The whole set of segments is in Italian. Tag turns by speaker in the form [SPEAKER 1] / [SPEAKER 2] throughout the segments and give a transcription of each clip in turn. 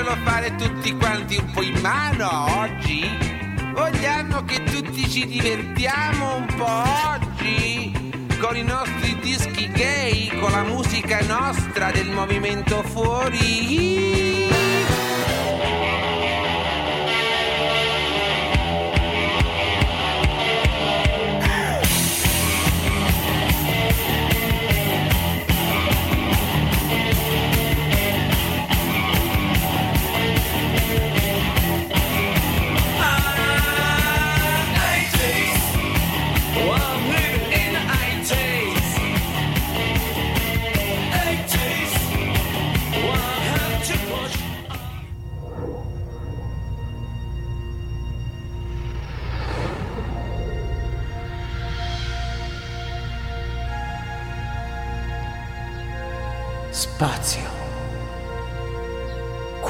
[SPEAKER 1] vogliamocelo fare tutti quanti un po' in mano oggi? Vogliamo che tutti ci divertiamo un po' oggi? Con i nostri dischi gay, con la musica nostra del movimento fuori?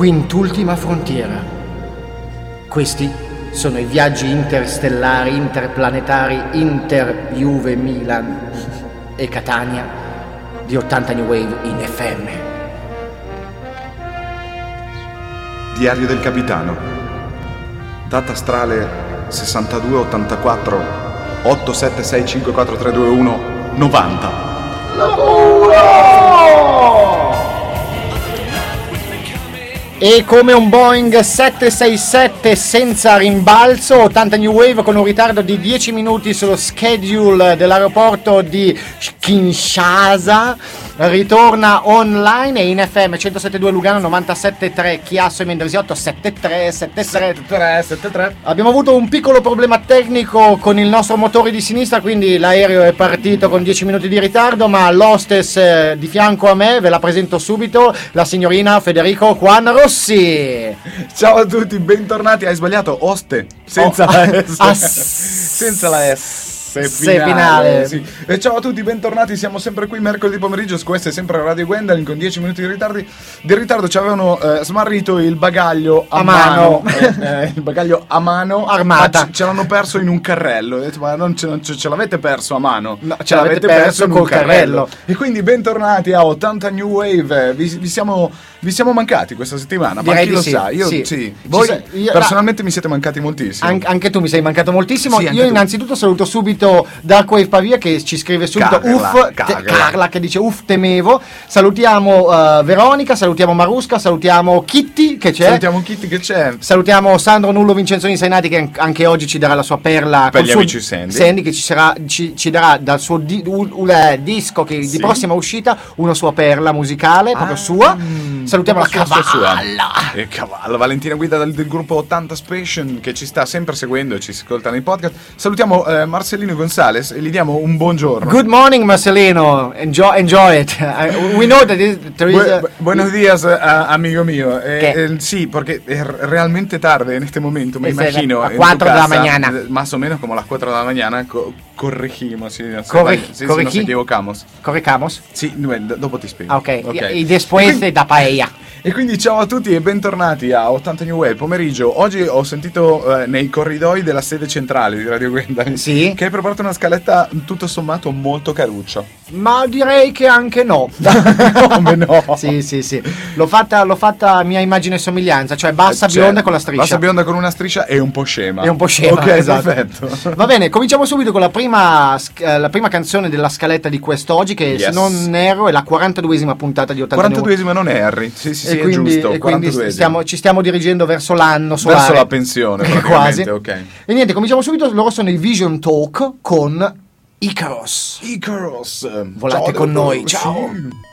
[SPEAKER 2] Quintultima frontiera. Questi sono i viaggi interstellari, interplanetari, inter Juve Milan e Catania di 80 New Wave in FM.
[SPEAKER 3] Diario del capitano. Data astrale 6284 87654321 90.
[SPEAKER 2] E come un Boeing 767 senza rimbalzo, 80 New Wave con un ritardo di 10 minuti sullo schedule dell'aeroporto di Kinshasa, ritorna online e in FM 107.2 Lugano 97.3 Chiasso e Mendrisiotto 73 73
[SPEAKER 3] 3, 7, 3.
[SPEAKER 2] Abbiamo avuto un piccolo problema tecnico con il nostro motore di sinistra, quindi l'aereo è partito con 10 minuti di ritardo, ma l'hostess eh, di fianco a me, ve la presento subito, la signorina Federico Juan Rossi.
[SPEAKER 3] Ciao a tutti, bentornati. Hai sbagliato, oste. Senza
[SPEAKER 2] Oh,
[SPEAKER 3] la S.
[SPEAKER 2] ah,
[SPEAKER 3] Senza la S.
[SPEAKER 2] Se finale.
[SPEAKER 3] sì. E ciao a tutti, bentornati. Siamo sempre qui mercoledì pomeriggio. Questo è sempre Radio Gwendolyn con 10 minuti di, ritardi. di ritardo. Ci avevano eh, smarrito il bagaglio a,
[SPEAKER 2] A mano.
[SPEAKER 3] Eh, eh, il bagaglio a mano.
[SPEAKER 2] Armata.
[SPEAKER 3] ma ce- Ce l'hanno perso in un carrello. Ho detto, ma non ce, non ce- ce l'avete perso a mano.
[SPEAKER 2] No, ce l'avete perso
[SPEAKER 3] in un
[SPEAKER 2] col carrello.
[SPEAKER 3] E quindi bentornati a 80 New Wave. Vi, vi siamo, vi siamo mancati questa settimana.
[SPEAKER 2] Direi
[SPEAKER 3] ma chi lo
[SPEAKER 2] sì,
[SPEAKER 3] sa? Io
[SPEAKER 2] sì.
[SPEAKER 3] sì. Voi
[SPEAKER 2] sa- io-
[SPEAKER 3] personalmente mi siete mancati moltissimo.
[SPEAKER 2] An- anche tu mi sei mancato moltissimo. Io
[SPEAKER 3] tu.
[SPEAKER 2] innanzitutto saluto subito Dark Wave Pavia che ci scrive subito
[SPEAKER 3] Carla,
[SPEAKER 2] uff, te-
[SPEAKER 3] Carla.
[SPEAKER 2] Carla che dice uff temevo. Salutiamo eh, Veronica, salutiamo Marusca, salutiamo Kitty che c'è.
[SPEAKER 3] Salutiamo Kitty che c'è.
[SPEAKER 2] Salutiamo Sandro Nullo Vincenzoni Sainati che an- anche oggi ci darà la sua perla
[SPEAKER 3] Per gli amici Sandy.
[SPEAKER 2] che ci, sarà- ci- ci darà dal suo di- un- un, eh, disco che
[SPEAKER 3] Sì.
[SPEAKER 2] di prossima uscita una sua perla musicale proprio
[SPEAKER 3] Ah,
[SPEAKER 2] sua. Salutiamo la
[SPEAKER 3] proprio sua,
[SPEAKER 2] cavalla.
[SPEAKER 3] E cavallo, Valentina Guida del, del gruppo 80 Station che ci sta sempre seguendo e ci ascolta nei podcast. Salutiamo eh, Marcellino Gonzales e gli diamo un buongiorno.
[SPEAKER 2] Good morning Marcelino, enjoy, enjoy it. We know that is
[SPEAKER 3] Bu-
[SPEAKER 2] a-
[SPEAKER 3] bu- buenos días, eh, amigo mío. Eh, eh, sí, porque es realmente tarde en este momento, me
[SPEAKER 2] Es
[SPEAKER 3] imagino.
[SPEAKER 2] a
[SPEAKER 3] en tu
[SPEAKER 2] cuatro de la mañana.
[SPEAKER 3] eh, Más o menos como a las 4 de la mañana. co- corregimos, sí, no sé,
[SPEAKER 2] Corregi-
[SPEAKER 3] sí, sí,
[SPEAKER 2] corregí.
[SPEAKER 3] nos equivocamos.
[SPEAKER 2] Correcamos?
[SPEAKER 3] Sì, do- dopo spiego.
[SPEAKER 2] Ah, ok,
[SPEAKER 3] Ok.
[SPEAKER 2] e después
[SPEAKER 3] quindi-
[SPEAKER 2] da paella.
[SPEAKER 3] E quindi ciao a tutti e bentornati a 80 New Wave pomeriggio. Oggi ho sentito eh, nei corridoi della sede centrale di Radio Gwendolyn
[SPEAKER 2] Sì?
[SPEAKER 3] che hai preparato una scaletta tutto sommato molto caruccia.
[SPEAKER 2] Ma direi che anche no.
[SPEAKER 3] Come no?
[SPEAKER 2] sì, sì, sì. L'ho fatta, l'ho fatta a mia immagine e somiglianza, cioè bassa
[SPEAKER 3] Cioè,
[SPEAKER 2] bionda con la striscia.
[SPEAKER 3] Bassa bionda con una striscia e un po' scema.
[SPEAKER 2] È un po' scema,
[SPEAKER 3] Ok,
[SPEAKER 2] esatto.
[SPEAKER 3] perfetto.
[SPEAKER 2] Va bene, cominciamo subito con la prima, eh, la prima canzone della scaletta di quest'oggi, che se
[SPEAKER 3] Yes.
[SPEAKER 2] non erro è la 42esima puntata di 80
[SPEAKER 3] 42esima non è Harry. Sì, sì, sì,
[SPEAKER 2] e quindi,
[SPEAKER 3] giusto.
[SPEAKER 2] e quindi
[SPEAKER 3] 42esima.
[SPEAKER 2] stiamo- ci stiamo dirigendo verso l'anno solare.
[SPEAKER 3] Verso la pensione,
[SPEAKER 2] Quasi.
[SPEAKER 3] praticamente, ok.
[SPEAKER 2] E niente, cominciamo subito. Loro sono i Vision Talk con Icaros.
[SPEAKER 3] Icarus.
[SPEAKER 2] Volate
[SPEAKER 3] Ciao,
[SPEAKER 2] con noi, ciao.
[SPEAKER 3] sì.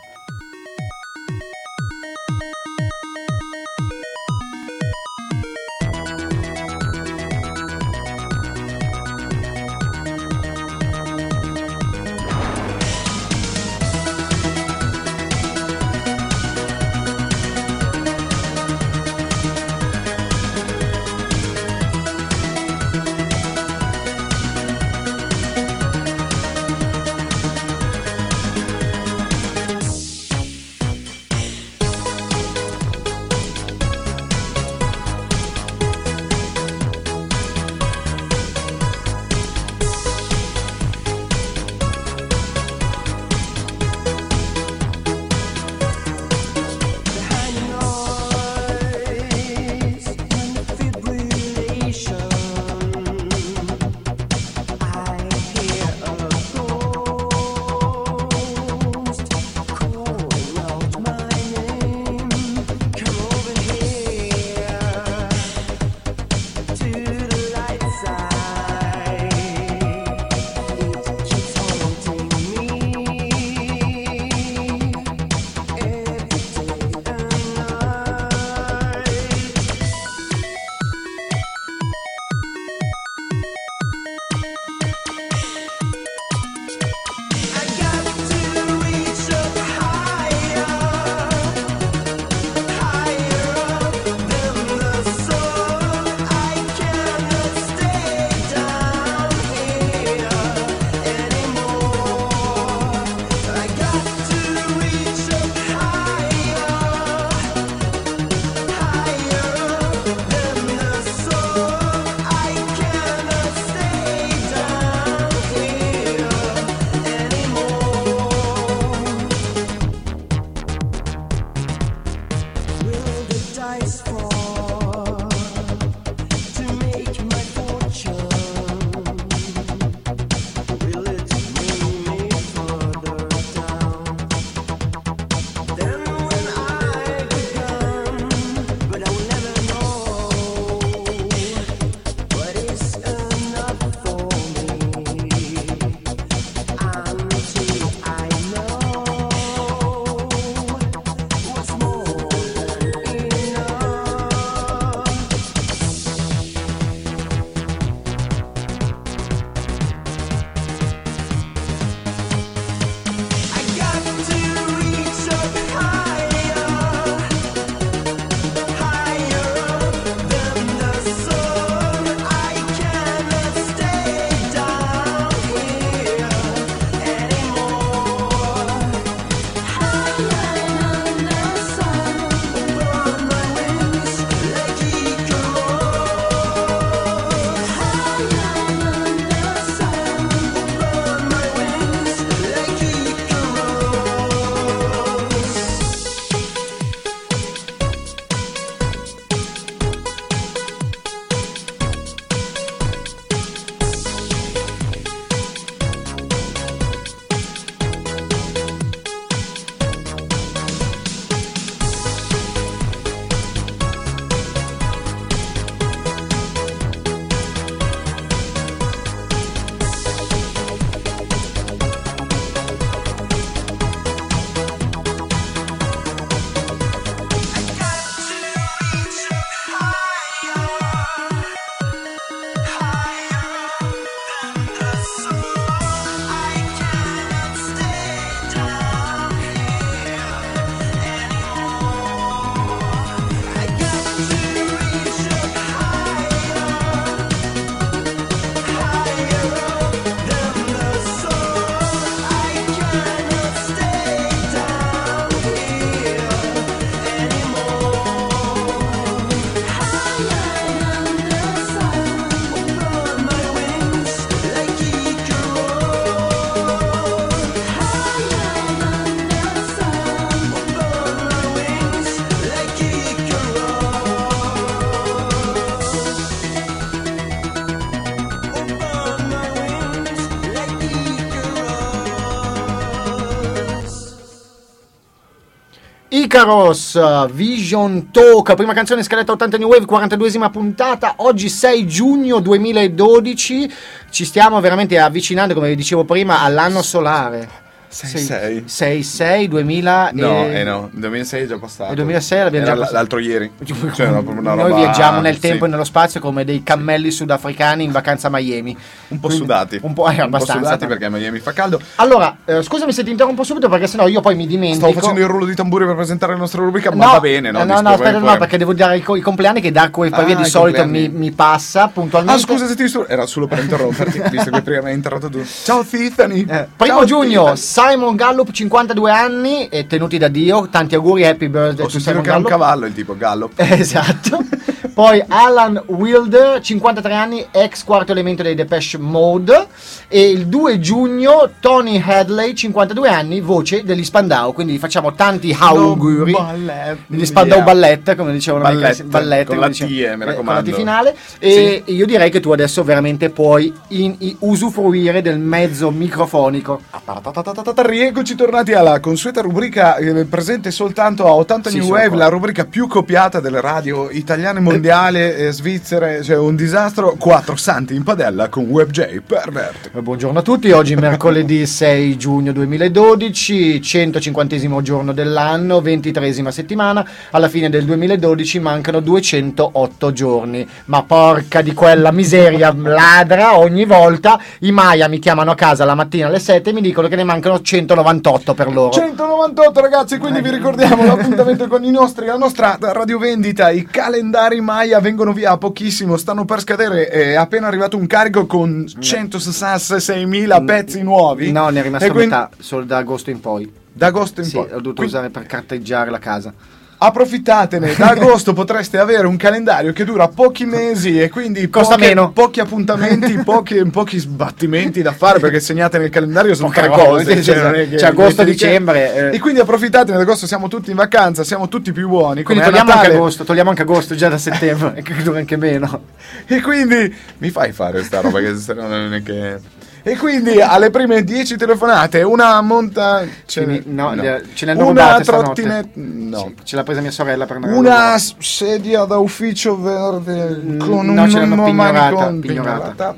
[SPEAKER 2] Icaros, Vision Talk, prima canzone scaletta 80 New Wave, 42esima puntata, oggi 6 giugno 2012, ci stiamo veramente avvicinando, come vi dicevo prima, all'anno solare.
[SPEAKER 3] 6-6.
[SPEAKER 2] 6-6 2000
[SPEAKER 3] No,
[SPEAKER 2] e...
[SPEAKER 3] eh no, 2006 è già passato.
[SPEAKER 2] Il 2006 l'abbiamo già
[SPEAKER 3] Era l-
[SPEAKER 2] passato.
[SPEAKER 3] l'altro ieri. Cioè, una- una
[SPEAKER 2] Noi
[SPEAKER 3] roba-
[SPEAKER 2] viaggiamo nel tempo e
[SPEAKER 3] sì.
[SPEAKER 2] nello spazio come dei cammelli sudafricani in vacanza a Miami.
[SPEAKER 3] Un po'
[SPEAKER 2] Quindi-
[SPEAKER 3] sudati.
[SPEAKER 2] Un po', eh,
[SPEAKER 3] Un po' sudati perché a Miami fa caldo.
[SPEAKER 2] Allora, eh, scusami se ti interrompo subito perché sennò io poi mi dimentico.
[SPEAKER 3] Stavo facendo il rullo di tamburi per presentare la nostra rubrica, ma
[SPEAKER 2] No,
[SPEAKER 3] va bene, no?
[SPEAKER 2] no,
[SPEAKER 3] Disco,
[SPEAKER 2] no, aspetta, no, perché devo dare i, co- i compleanni che Dark Wave per
[SPEAKER 3] Ah,
[SPEAKER 2] di solito mi, mi passa puntualmente.
[SPEAKER 3] Ah, scusa se ti disturbo. Era solo per interromperti, visto che prima mi hai interrotto tu. Ciao Tiffany.
[SPEAKER 2] Eh, primo
[SPEAKER 3] Ciao,
[SPEAKER 2] giugno,
[SPEAKER 3] Tiffany.
[SPEAKER 2] Simon Gallup, 52 anni, e tenuti da Dio. Tanti auguri, happy birthday
[SPEAKER 3] Ho
[SPEAKER 2] to
[SPEAKER 3] sentito che era un
[SPEAKER 2] Gallup.
[SPEAKER 3] cavallo il tipo Gallo.
[SPEAKER 2] Esatto. Poi Alan Wilder, 53 anni, ex quarto elemento dei Depeche Mode. E il 2 giugno Tony Hadley, 52 anni, voce degli Spandau. Quindi facciamo tanti auguri.
[SPEAKER 3] Ballet.
[SPEAKER 2] Gli Spandau
[SPEAKER 3] Yeah.
[SPEAKER 2] Ballet, come dicevano
[SPEAKER 3] Ballette,
[SPEAKER 2] americani, ballette,
[SPEAKER 3] con
[SPEAKER 2] come
[SPEAKER 3] la T, eh, mi
[SPEAKER 2] eh,
[SPEAKER 3] raccomando.
[SPEAKER 2] Finale. E io direi che tu adesso veramente puoi in- i- usufruire del mezzo microfonico.
[SPEAKER 3] Rieccoci tornati alla consueta rubrica eh, presente soltanto a 80
[SPEAKER 2] Sì,
[SPEAKER 3] New Wave,
[SPEAKER 2] qua.
[SPEAKER 3] la rubrica più copiata delle radio italiane, mondiali, eh, svizzere, cioè un disastro. Quattro santi in padella con WebJ Pervert.
[SPEAKER 2] Eh, Buongiorno a tutti, oggi mercoledì 6 giugno 2012, 150 giorno dell'anno, 23 settimana, alla fine del 2012 mancano 208 giorni, ma porca di quella miseria ladra, ogni volta i Maya mi chiamano a casa la mattina alle 7 e mi dicono che ne mancano 198 per loro.
[SPEAKER 3] 198 ragazzi, quindi vi ricordiamo l'appuntamento con i nostri, la nostra radiovendita, i calendari Maya vengono via a pochissimo, stanno per scadere, è appena arrivato un carico con 166.000 pezzi nuovi.
[SPEAKER 2] No, ne è rimasto
[SPEAKER 3] quindi-
[SPEAKER 2] metà, solo da agosto in poi.
[SPEAKER 3] Da agosto in
[SPEAKER 2] Sì,
[SPEAKER 3] poi.
[SPEAKER 2] ho dovuto
[SPEAKER 3] Quindi
[SPEAKER 2] usare per carteggiare la casa.
[SPEAKER 3] Approfittatene, da agosto potreste avere un calendario che dura pochi mesi e quindi
[SPEAKER 2] Costa
[SPEAKER 3] poche-
[SPEAKER 2] meno.
[SPEAKER 3] pochi appuntamenti, pochi, pochi sbattimenti da fare perché segnate nel calendario sono
[SPEAKER 2] Poche
[SPEAKER 3] tre cose.
[SPEAKER 2] sì, sì,
[SPEAKER 3] non è che-
[SPEAKER 2] c'è agosto, dicembre, eh.
[SPEAKER 3] E quindi approfittatene, ad agosto siamo tutti in vacanza, siamo tutti più buoni.
[SPEAKER 2] Quindi togliamo anche agosto, togliamo anche agosto già da settembre, che dura anche meno.
[SPEAKER 3] E quindi mi fai fare sta roba che se no non è che... E quindi alle prime 10 telefonate, una monta... ce
[SPEAKER 2] no,
[SPEAKER 3] no.
[SPEAKER 2] ce ne hanno
[SPEAKER 3] Una trottinetta... No.
[SPEAKER 2] Ce l'ha presa mia sorella per andare
[SPEAKER 3] Una sedia da ufficio verde
[SPEAKER 2] Mm,
[SPEAKER 3] con
[SPEAKER 2] no,
[SPEAKER 3] un
[SPEAKER 2] ce l'hanno pignorata, pignorata.
[SPEAKER 3] pignorata.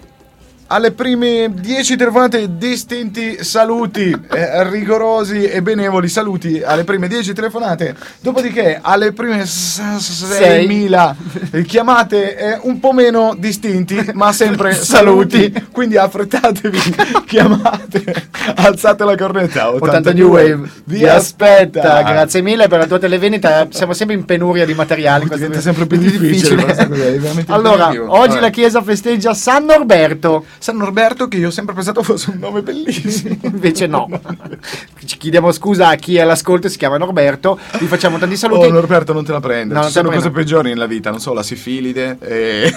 [SPEAKER 3] Alle prime 10 telefonate distinti saluti, eh, rigorosi e benevoli saluti alle prime 10 telefonate. Dopodiché alle prime s- s- 6.000 chiamate eh, un po' meno distinti, ma sempre saluti. Quindi affrettatevi, chiamate, alzate la cornetta.
[SPEAKER 2] 80 New Wave
[SPEAKER 3] vi aspetta.
[SPEAKER 2] Grazie mille per la tua televendita. Siamo sempre in penuria di materiali. questo
[SPEAKER 3] Diventa
[SPEAKER 2] è
[SPEAKER 3] sempre più difficile, veramente
[SPEAKER 2] allora, oggi
[SPEAKER 3] Vabbè.
[SPEAKER 2] la chiesa festeggia San Norberto.
[SPEAKER 3] San Norberto che io ho sempre pensato fosse un nome bellissimo.
[SPEAKER 2] Invece no. Ci chiediamo scusa a chi è all'ascolto e si chiama Norberto. Vi facciamo tanti saluti.
[SPEAKER 3] Oh, Norberto, non te la prendere.
[SPEAKER 2] No,
[SPEAKER 3] Ci sono cose
[SPEAKER 2] prendo.
[SPEAKER 3] peggiori nella vita, non so, la sifilide, e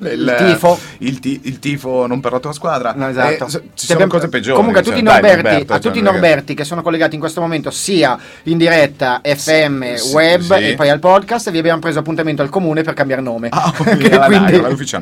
[SPEAKER 2] Il tifo.
[SPEAKER 3] Il, ti- il tifo non per la tua squadra.
[SPEAKER 2] No, esatto.
[SPEAKER 3] Eh, s- ci sono cose peggiori.
[SPEAKER 2] Comunque a
[SPEAKER 3] cioè,
[SPEAKER 2] tutti, i
[SPEAKER 3] dai,
[SPEAKER 2] Norberti,
[SPEAKER 3] Norberto,
[SPEAKER 2] a
[SPEAKER 3] cioè,
[SPEAKER 2] tutti i
[SPEAKER 3] non è che-
[SPEAKER 2] Norberti che sono collegati in questo momento sia in diretta FM,
[SPEAKER 3] Sì,
[SPEAKER 2] web
[SPEAKER 3] sì.
[SPEAKER 2] e poi al podcast, vi abbiamo preso appuntamento al comune per cambiare nome.
[SPEAKER 3] Ah, ok,
[SPEAKER 2] quindi-
[SPEAKER 3] anagrafe,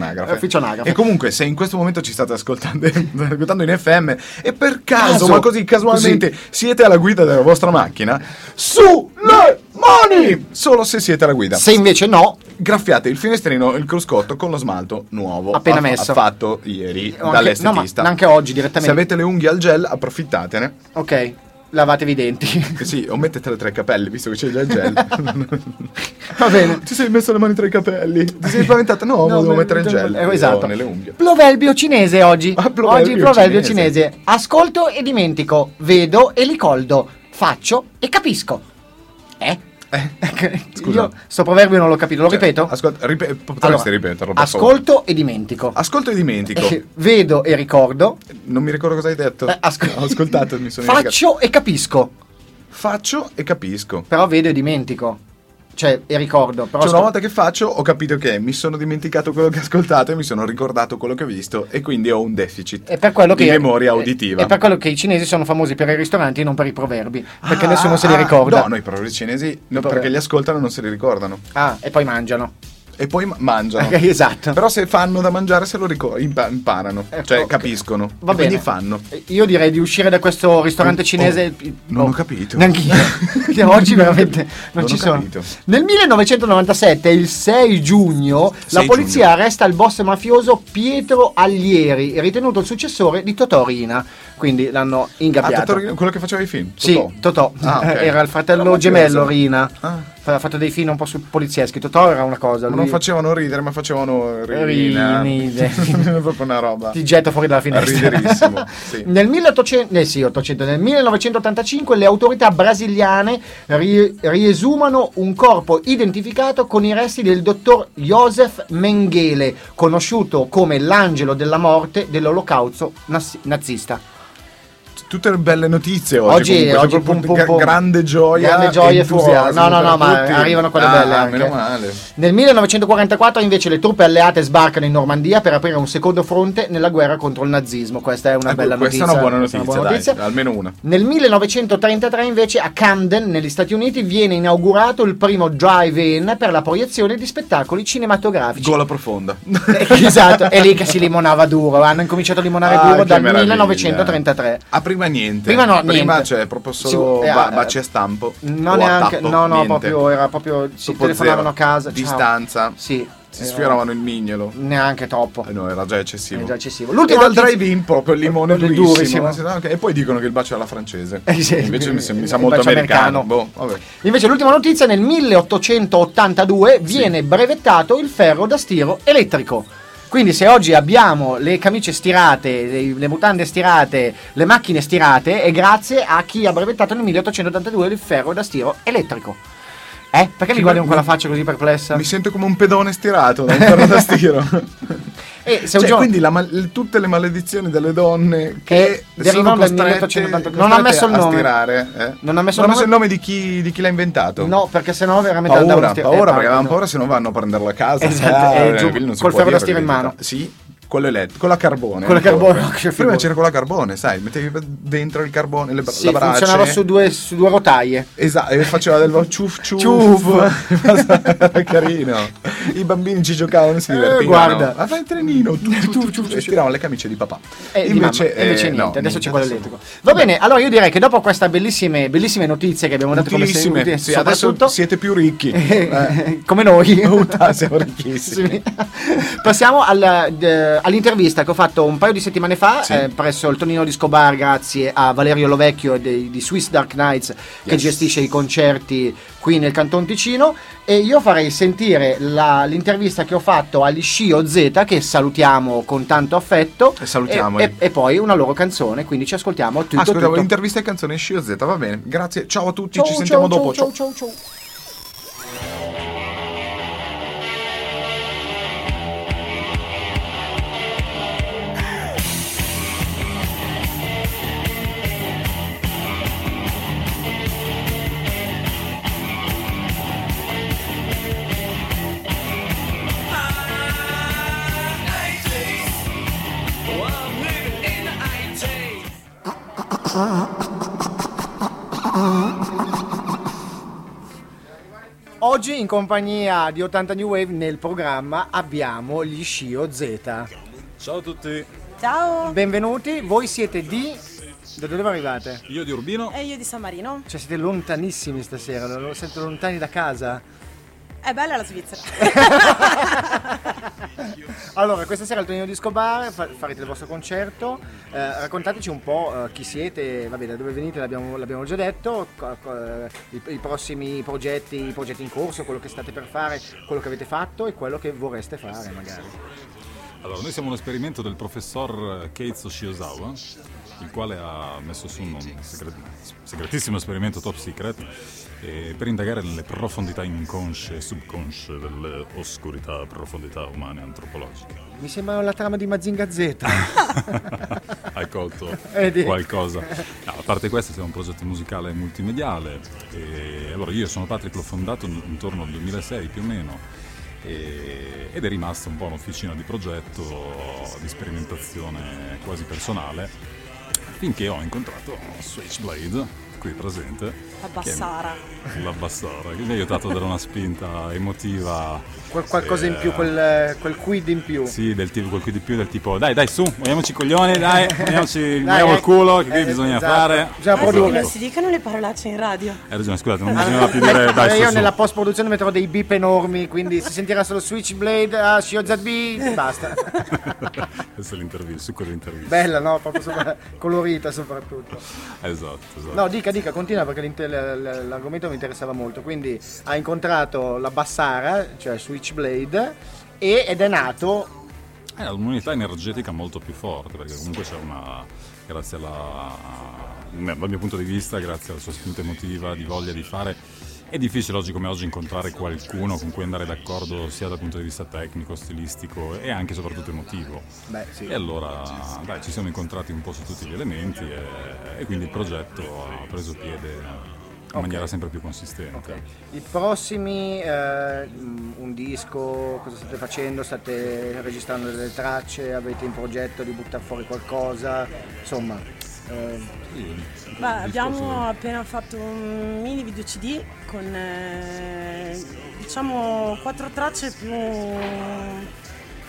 [SPEAKER 3] anagrafe. E comunque, se in questo momento ci state ascoltando, ascoltando in FM e per caso,
[SPEAKER 2] Caso,
[SPEAKER 3] ma così casualmente, siete alla guida della vostra macchina, sulle mani! Solo se siete alla guida.
[SPEAKER 2] Se invece no,
[SPEAKER 3] graffiate il finestrino, il cruscotto con lo smalto nuovo.
[SPEAKER 2] Appena
[SPEAKER 3] Ha-
[SPEAKER 2] messo.
[SPEAKER 3] Fatto ieri
[SPEAKER 2] anche, no,
[SPEAKER 3] dall'estetista.
[SPEAKER 2] anche oggi
[SPEAKER 3] se
[SPEAKER 2] direttamente.
[SPEAKER 3] avete le unghie al gel, approfittatene.
[SPEAKER 2] Ok, lavatevi i denti.
[SPEAKER 3] Eh sì, o mettetele tra i capelli, visto che c'è già il gel.
[SPEAKER 2] Va bene.
[SPEAKER 3] Ti sei messo le mani tra i capelli? Ti sei spaventato? No,
[SPEAKER 2] No,
[SPEAKER 3] devo
[SPEAKER 2] me-
[SPEAKER 3] mettere il gel.
[SPEAKER 2] eh, esatto.
[SPEAKER 3] Nelle unghie.
[SPEAKER 2] Proverbio cinese oggi.
[SPEAKER 3] Ah, proverbio
[SPEAKER 2] oggi proverbio
[SPEAKER 3] cinese.
[SPEAKER 2] cinese. Ascolto e dimentico, vedo e ricordo, faccio e capisco. Eh?
[SPEAKER 3] Scusa.
[SPEAKER 2] Io sto proverbio non l'ho capito, lo
[SPEAKER 3] Cioè,
[SPEAKER 2] ripeto?
[SPEAKER 3] Ascolta, ripe- potresti
[SPEAKER 2] Allora,
[SPEAKER 3] ripeterlo?
[SPEAKER 2] Ascolto e dimentico.
[SPEAKER 3] Ascolto e dimentico.
[SPEAKER 2] Eh, vedo e ricordo,
[SPEAKER 3] Non mi ricordo cosa hai detto.
[SPEAKER 2] Eh, ascol-
[SPEAKER 3] Ho ascoltato mi sono
[SPEAKER 2] faccio e capisco.
[SPEAKER 3] Faccio e capisco.
[SPEAKER 2] Però vedo e dimentico. Cioè, e ricordo. Però
[SPEAKER 3] Cioè, una volta che faccio, ho capito che mi sono dimenticato quello che ho ascoltato e mi sono ricordato quello che ho visto e quindi ho un deficit
[SPEAKER 2] È per quello
[SPEAKER 3] di
[SPEAKER 2] che
[SPEAKER 3] memoria uditiva.
[SPEAKER 2] È per quello che i cinesi sono famosi per i ristoranti e non per i proverbi. Perché
[SPEAKER 3] Ah,
[SPEAKER 2] nessuno se li
[SPEAKER 3] ah,
[SPEAKER 2] ricorda.
[SPEAKER 3] No, noi proverbi cinesi no, perché li ascoltano e non se li ricordano.
[SPEAKER 2] Ah, e poi mangiano.
[SPEAKER 3] E poi ma- mangiano.
[SPEAKER 2] Eh, esatto.
[SPEAKER 3] Però se fanno da mangiare se lo ricordo, imparano,
[SPEAKER 2] Ecco,
[SPEAKER 3] cioè
[SPEAKER 2] ok.
[SPEAKER 3] capiscono.
[SPEAKER 2] Va bene.
[SPEAKER 3] Quindi fanno.
[SPEAKER 2] Io direi di uscire da questo ristorante
[SPEAKER 3] Oh,
[SPEAKER 2] cinese.
[SPEAKER 3] oh, non ho capito.
[SPEAKER 2] Neanch'io. Oggi veramente non,
[SPEAKER 3] Non
[SPEAKER 2] ci sono.
[SPEAKER 3] capito.
[SPEAKER 2] Nel 1997, il 6 giugno, la
[SPEAKER 3] 6
[SPEAKER 2] polizia
[SPEAKER 3] giugno.
[SPEAKER 2] arresta il boss mafioso Pietro Aglieri, ritenuto il successore di Totò Rina. Quindi l'hanno
[SPEAKER 3] Ah,
[SPEAKER 2] ingabbiato.
[SPEAKER 3] Totò, quello che faceva i film.
[SPEAKER 2] Sì,
[SPEAKER 3] Totò.
[SPEAKER 2] Totò.
[SPEAKER 3] Ah, ok.
[SPEAKER 2] Era il fratello
[SPEAKER 3] Era
[SPEAKER 2] gemello. Rina.
[SPEAKER 3] Ah.
[SPEAKER 2] Ha fatto dei film un po' su polizieschi. Totò era una cosa. Lui-
[SPEAKER 3] non facevano ridere, ma facevano ridere.
[SPEAKER 2] Ridere.
[SPEAKER 3] proprio una roba.
[SPEAKER 2] ti getto fuori dalla finestra.
[SPEAKER 3] Riderissimo, sì.
[SPEAKER 2] Nel, 1800 eh sì, 800, nel 1985 le autorità brasiliane ri- riesumano un corpo identificato con i resti del dottor Joseph Mengele, conosciuto come l'angelo della morte dell'olocausto nazista.
[SPEAKER 3] Tutte le belle notizie oggi.
[SPEAKER 2] Oggi,
[SPEAKER 3] comunque,
[SPEAKER 2] oggi
[SPEAKER 3] c'è proprio
[SPEAKER 2] pum, pum,
[SPEAKER 3] gra-
[SPEAKER 2] pum.
[SPEAKER 3] grande gioia.
[SPEAKER 2] Grande gioia
[SPEAKER 3] e entusiasmo
[SPEAKER 2] No, no, no, ma
[SPEAKER 3] tutti.
[SPEAKER 2] arrivano quelle
[SPEAKER 3] Ah,
[SPEAKER 2] belle anche.
[SPEAKER 3] Meno male.
[SPEAKER 2] Nel 1944 invece le truppe alleate sbarcano in Normandia per aprire un secondo fronte nella guerra contro il nazismo. Questa è una
[SPEAKER 3] Ecco,
[SPEAKER 2] bella
[SPEAKER 3] questa
[SPEAKER 2] notizia.
[SPEAKER 3] è una buona
[SPEAKER 2] questa è
[SPEAKER 3] notizia,
[SPEAKER 2] una buona
[SPEAKER 3] dai, almeno una.
[SPEAKER 2] Nel 1933 invece a Camden, negli Stati Uniti, viene inaugurato il primo drive-in per la proiezione di spettacoli cinematografici.
[SPEAKER 3] Gola profonda.
[SPEAKER 2] Eh, esatto, è lì che si limonava duro. Hanno incominciato a limonare
[SPEAKER 3] Ah,
[SPEAKER 2] duro dal
[SPEAKER 3] meraviglia.
[SPEAKER 2] 1933.
[SPEAKER 3] Ah, prima niente.
[SPEAKER 2] Prima no,
[SPEAKER 3] Prima
[SPEAKER 2] niente.
[SPEAKER 3] c'è proprio solo
[SPEAKER 2] Sì,
[SPEAKER 3] ba-
[SPEAKER 2] eh,
[SPEAKER 3] baci a stampo.
[SPEAKER 2] No, neanche,
[SPEAKER 3] tappo,
[SPEAKER 2] no, no,
[SPEAKER 3] niente.
[SPEAKER 2] proprio era proprio si
[SPEAKER 3] Troppo
[SPEAKER 2] telefonavano
[SPEAKER 3] zero.
[SPEAKER 2] a casa. ciao.
[SPEAKER 3] Distanza.
[SPEAKER 2] Sì.
[SPEAKER 3] Si
[SPEAKER 2] era-
[SPEAKER 3] sfioravano il mignolo.
[SPEAKER 2] Neanche troppo.
[SPEAKER 3] Eh no, era già eccessivo.
[SPEAKER 2] È già eccessivo. L'ultima
[SPEAKER 3] dal drive-in proprio il limone
[SPEAKER 2] Durissimo.
[SPEAKER 3] durissimo. E poi dicono che il bacio è alla francese.
[SPEAKER 2] Eh sì,
[SPEAKER 3] Invece mi, sa- mi sa molto americano.
[SPEAKER 2] americano.
[SPEAKER 3] Boh.
[SPEAKER 2] Invece l'ultima notizia, nel 1882 viene brevettato il ferro da stiro elettrico. Quindi se oggi abbiamo le camicie stirate, le, mutande stirate, le macchine stirate, è grazie a chi ha brevettato nel 1882 il ferro da stiro elettrico. Eh? Perché mi guardi con quella faccia così perplessa?
[SPEAKER 3] Mi sento come un pedone stirato da un ferro da stiro.
[SPEAKER 2] E un
[SPEAKER 3] Cioè,
[SPEAKER 2] giorno-
[SPEAKER 3] quindi la tutte le maledizioni delle donne che
[SPEAKER 2] Che
[SPEAKER 3] sono
[SPEAKER 2] derivano dal
[SPEAKER 3] costrette,
[SPEAKER 2] 1882. Non ha messo il nome.
[SPEAKER 3] stirare, eh?
[SPEAKER 2] Non ha messo
[SPEAKER 3] Non
[SPEAKER 2] il nome.
[SPEAKER 3] il nome di chi, di chi l'ha inventato.
[SPEAKER 2] No, perché sennò veramente andavano
[SPEAKER 3] paura,
[SPEAKER 2] a stir-
[SPEAKER 3] paura
[SPEAKER 2] eh,
[SPEAKER 3] perché avevamo
[SPEAKER 2] no.
[SPEAKER 3] paura se no vanno a prenderlo a casa.
[SPEAKER 2] Esatto,
[SPEAKER 3] eh,
[SPEAKER 2] giù,
[SPEAKER 3] non si
[SPEAKER 2] col ferro da stiro in mano.
[SPEAKER 3] Sì, quello elettrico, con la carbone.
[SPEAKER 2] Con la
[SPEAKER 3] ancora.
[SPEAKER 2] carbone,
[SPEAKER 3] Prima
[SPEAKER 2] figura.
[SPEAKER 3] c'era con la carbone, sai, mettevi dentro il carbone, le,
[SPEAKER 2] Sì,
[SPEAKER 3] la brace.
[SPEAKER 2] funzionava su due, su due rotaie.
[SPEAKER 3] Esatto, e faceva del ciuff ciuff.
[SPEAKER 2] Ciuff.
[SPEAKER 3] Carino. I bambini ci giocavano, si
[SPEAKER 2] Eh,
[SPEAKER 3] divertivano.
[SPEAKER 2] guarda.
[SPEAKER 3] Ma fai il trenino, e stiravano le camicie di papà.
[SPEAKER 2] E
[SPEAKER 3] invece,
[SPEAKER 2] invece, e invece
[SPEAKER 3] eh,
[SPEAKER 2] niente,
[SPEAKER 3] no,
[SPEAKER 2] adesso c'è quello elettrico. Va bene, allora io direi che dopo queste bellissime, bellissime notizie che abbiamo dato come
[SPEAKER 3] Utilissime.
[SPEAKER 2] se-
[SPEAKER 3] Sì, adesso siete più ricchi. Eh.
[SPEAKER 2] come noi,
[SPEAKER 3] Puttana, siamo ricchissimi.
[SPEAKER 2] Passiamo al- d- all'intervista che ho fatto un paio di settimane fa
[SPEAKER 3] Sì.
[SPEAKER 2] eh, presso il Tonino di Scobar, grazie a Valerio Lovecchio di, di Swiss Dark Knights che
[SPEAKER 3] Yes.
[SPEAKER 2] gestisce i concerti qui nel Canton Ticino. E io farei sentire la- l'intervista che ho fatto agli Scio Z, che salutiamo con tanto affetto,
[SPEAKER 3] E salutiamoli.
[SPEAKER 2] e, e poi una loro canzone. Quindi ci ascoltiamo tutto.
[SPEAKER 3] Ah, scusavo,
[SPEAKER 2] tutto.
[SPEAKER 3] l'intervista e canzone Scio Z, va bene. Grazie, ciao a tutti,
[SPEAKER 2] Ciao,
[SPEAKER 3] ci sentiamo
[SPEAKER 2] ciao,
[SPEAKER 3] dopo.
[SPEAKER 2] ciao,
[SPEAKER 3] ciao.
[SPEAKER 2] ciao, ciao. Oggi in compagnia di 80 New Wave nel programma abbiamo gli Scio Z.
[SPEAKER 4] Ciao a tutti,
[SPEAKER 5] Ciao!
[SPEAKER 2] Benvenuti, voi siete di... Da dove arrivate?
[SPEAKER 4] io di Urbino.
[SPEAKER 5] E io di San Marino.
[SPEAKER 2] Cioè siete lontanissimi stasera, lo siete lontani da casa.
[SPEAKER 5] È bella la Svizzera.
[SPEAKER 2] Allora, questa sera al Tonino di Scobar fa- farete il vostro concerto. Eh, raccontateci un po' eh, chi siete, vabbè, da dove venite l'abbiamo, l'abbiamo già detto, co- co- eh, i, i prossimi progetti, i progetti in corso, quello che state per fare, quello che avete fatto e quello che vorreste fare magari.
[SPEAKER 4] Allora, noi siamo un esperimento del professor Keizo Shiozawa, il quale ha messo su un segre- segretissimo esperimento top secret eh, per indagare nelle profondità inconsce e subconsce delle oscurità profondità umane antropologiche.
[SPEAKER 2] Mi sembra la trama di Mazinga Z.
[SPEAKER 4] Hai colto qualcosa? No, a parte questo, siamo un progetto musicale multimediale. E allora, io sono Patrick, l'ho fondato intorno al 2006 più o meno. ed è rimasta un po' un'officina di progetto, di sperimentazione quasi personale, finché ho incontrato Switchblade qui presente.
[SPEAKER 5] La Bassara.
[SPEAKER 4] che è La Bassara, che mi ha aiutato a dare una spinta emotiva.
[SPEAKER 2] Qual- qualcosa in più,
[SPEAKER 4] Eh,
[SPEAKER 2] quel, quel quid in più.
[SPEAKER 4] Sì, del tipo, quel qui di più, del tipo, dai, dai, su, muoviamoci i coglioni, dai, muoviamoci, muoviamo
[SPEAKER 2] eh,
[SPEAKER 4] il culo, che qui
[SPEAKER 2] eh,
[SPEAKER 4] bisogna
[SPEAKER 2] esatto.
[SPEAKER 4] fare.
[SPEAKER 2] Bisogna
[SPEAKER 5] Ah, sì,
[SPEAKER 2] produrre.
[SPEAKER 5] non si dicano le parolacce in radio.
[SPEAKER 4] Hai ragione, scusate, non bisognava più dire,
[SPEAKER 2] Eh,
[SPEAKER 4] dai, su,
[SPEAKER 2] io
[SPEAKER 4] su.
[SPEAKER 2] nella post produzione metterò dei beep enormi, quindi si sentirà solo Switchblade, ah, Shio ZB, basta.
[SPEAKER 4] Questo è l'intervista, il succo dell'intervista.
[SPEAKER 2] Bella, no? Proprio sopra- colorita soprattutto.
[SPEAKER 4] Esatto, esatto.
[SPEAKER 2] No, dica, dica, continua perché l'argomento mi interessava molto. Quindi ha incontrato la Bassara, cioè Switchblade, e- ed è nato.
[SPEAKER 4] È un'unità energetica molto più forte, perché comunque c'è una, grazie alla, dal mio punto di vista, grazie alla sua spinta emotiva, di voglia di fare, è difficile oggi come oggi incontrare qualcuno con cui andare d'accordo sia dal punto di vista tecnico, stilistico e anche e soprattutto emotivo.
[SPEAKER 2] Beh, sì.
[SPEAKER 4] E allora, dai, ci siamo incontrati un po' su tutti gli elementi e, e quindi il progetto ha preso piede in maniera sempre più consistente.
[SPEAKER 2] I prossimi, eh, un disco, cosa state facendo? State registrando delle tracce? Avete in progetto di buttare fuori qualcosa? Insomma, eh,
[SPEAKER 4] Sì,
[SPEAKER 5] Beh,
[SPEAKER 4] discorso
[SPEAKER 5] abbiamo appena fatto un mini video CD con eh, diciamo quattro tracce più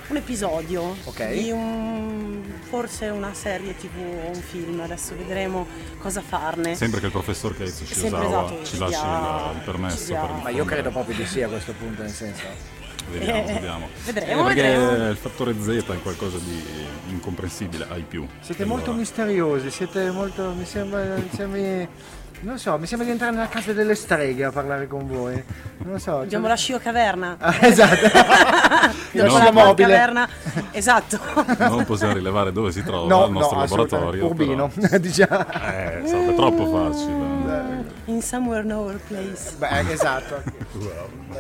[SPEAKER 5] un episodio
[SPEAKER 2] Ok.
[SPEAKER 5] di un, forse una serie tv o un film, adesso vedremo cosa farne.
[SPEAKER 4] Sempre che il professor Keitsu Shizawa
[SPEAKER 5] esatto,
[SPEAKER 4] ci
[SPEAKER 5] ci
[SPEAKER 4] lasci il, il permesso per
[SPEAKER 2] ma io credo proprio di sì a questo punto, nel senso.
[SPEAKER 4] Vediamo,
[SPEAKER 5] Eh,
[SPEAKER 4] vediamo.
[SPEAKER 5] vedremo,
[SPEAKER 4] Eh, perché
[SPEAKER 5] vedremo.
[SPEAKER 4] il fattore Z è qualcosa di incomprensibile ai più.
[SPEAKER 2] Siete
[SPEAKER 4] Allora,
[SPEAKER 2] molto misteriosi, siete molto. mi sembra. mi sembra- non so, mi sembra di entrare nella casa delle streghe a parlare con voi. Non lo so.
[SPEAKER 5] Abbiamo
[SPEAKER 2] cioè-
[SPEAKER 5] la Scio Caverna.
[SPEAKER 2] Ah, esatto. La
[SPEAKER 5] la
[SPEAKER 2] scia mobile.
[SPEAKER 5] caverna. Esatto.
[SPEAKER 4] Non possiamo rilevare dove si trova
[SPEAKER 2] No,
[SPEAKER 4] il nostro
[SPEAKER 2] no,
[SPEAKER 4] laboratorio.
[SPEAKER 2] Urbino,
[SPEAKER 4] però-
[SPEAKER 2] diciamo.
[SPEAKER 4] Eh, sarebbe troppo facile.
[SPEAKER 5] In somewhere nowhere place.
[SPEAKER 2] Beh, esatto.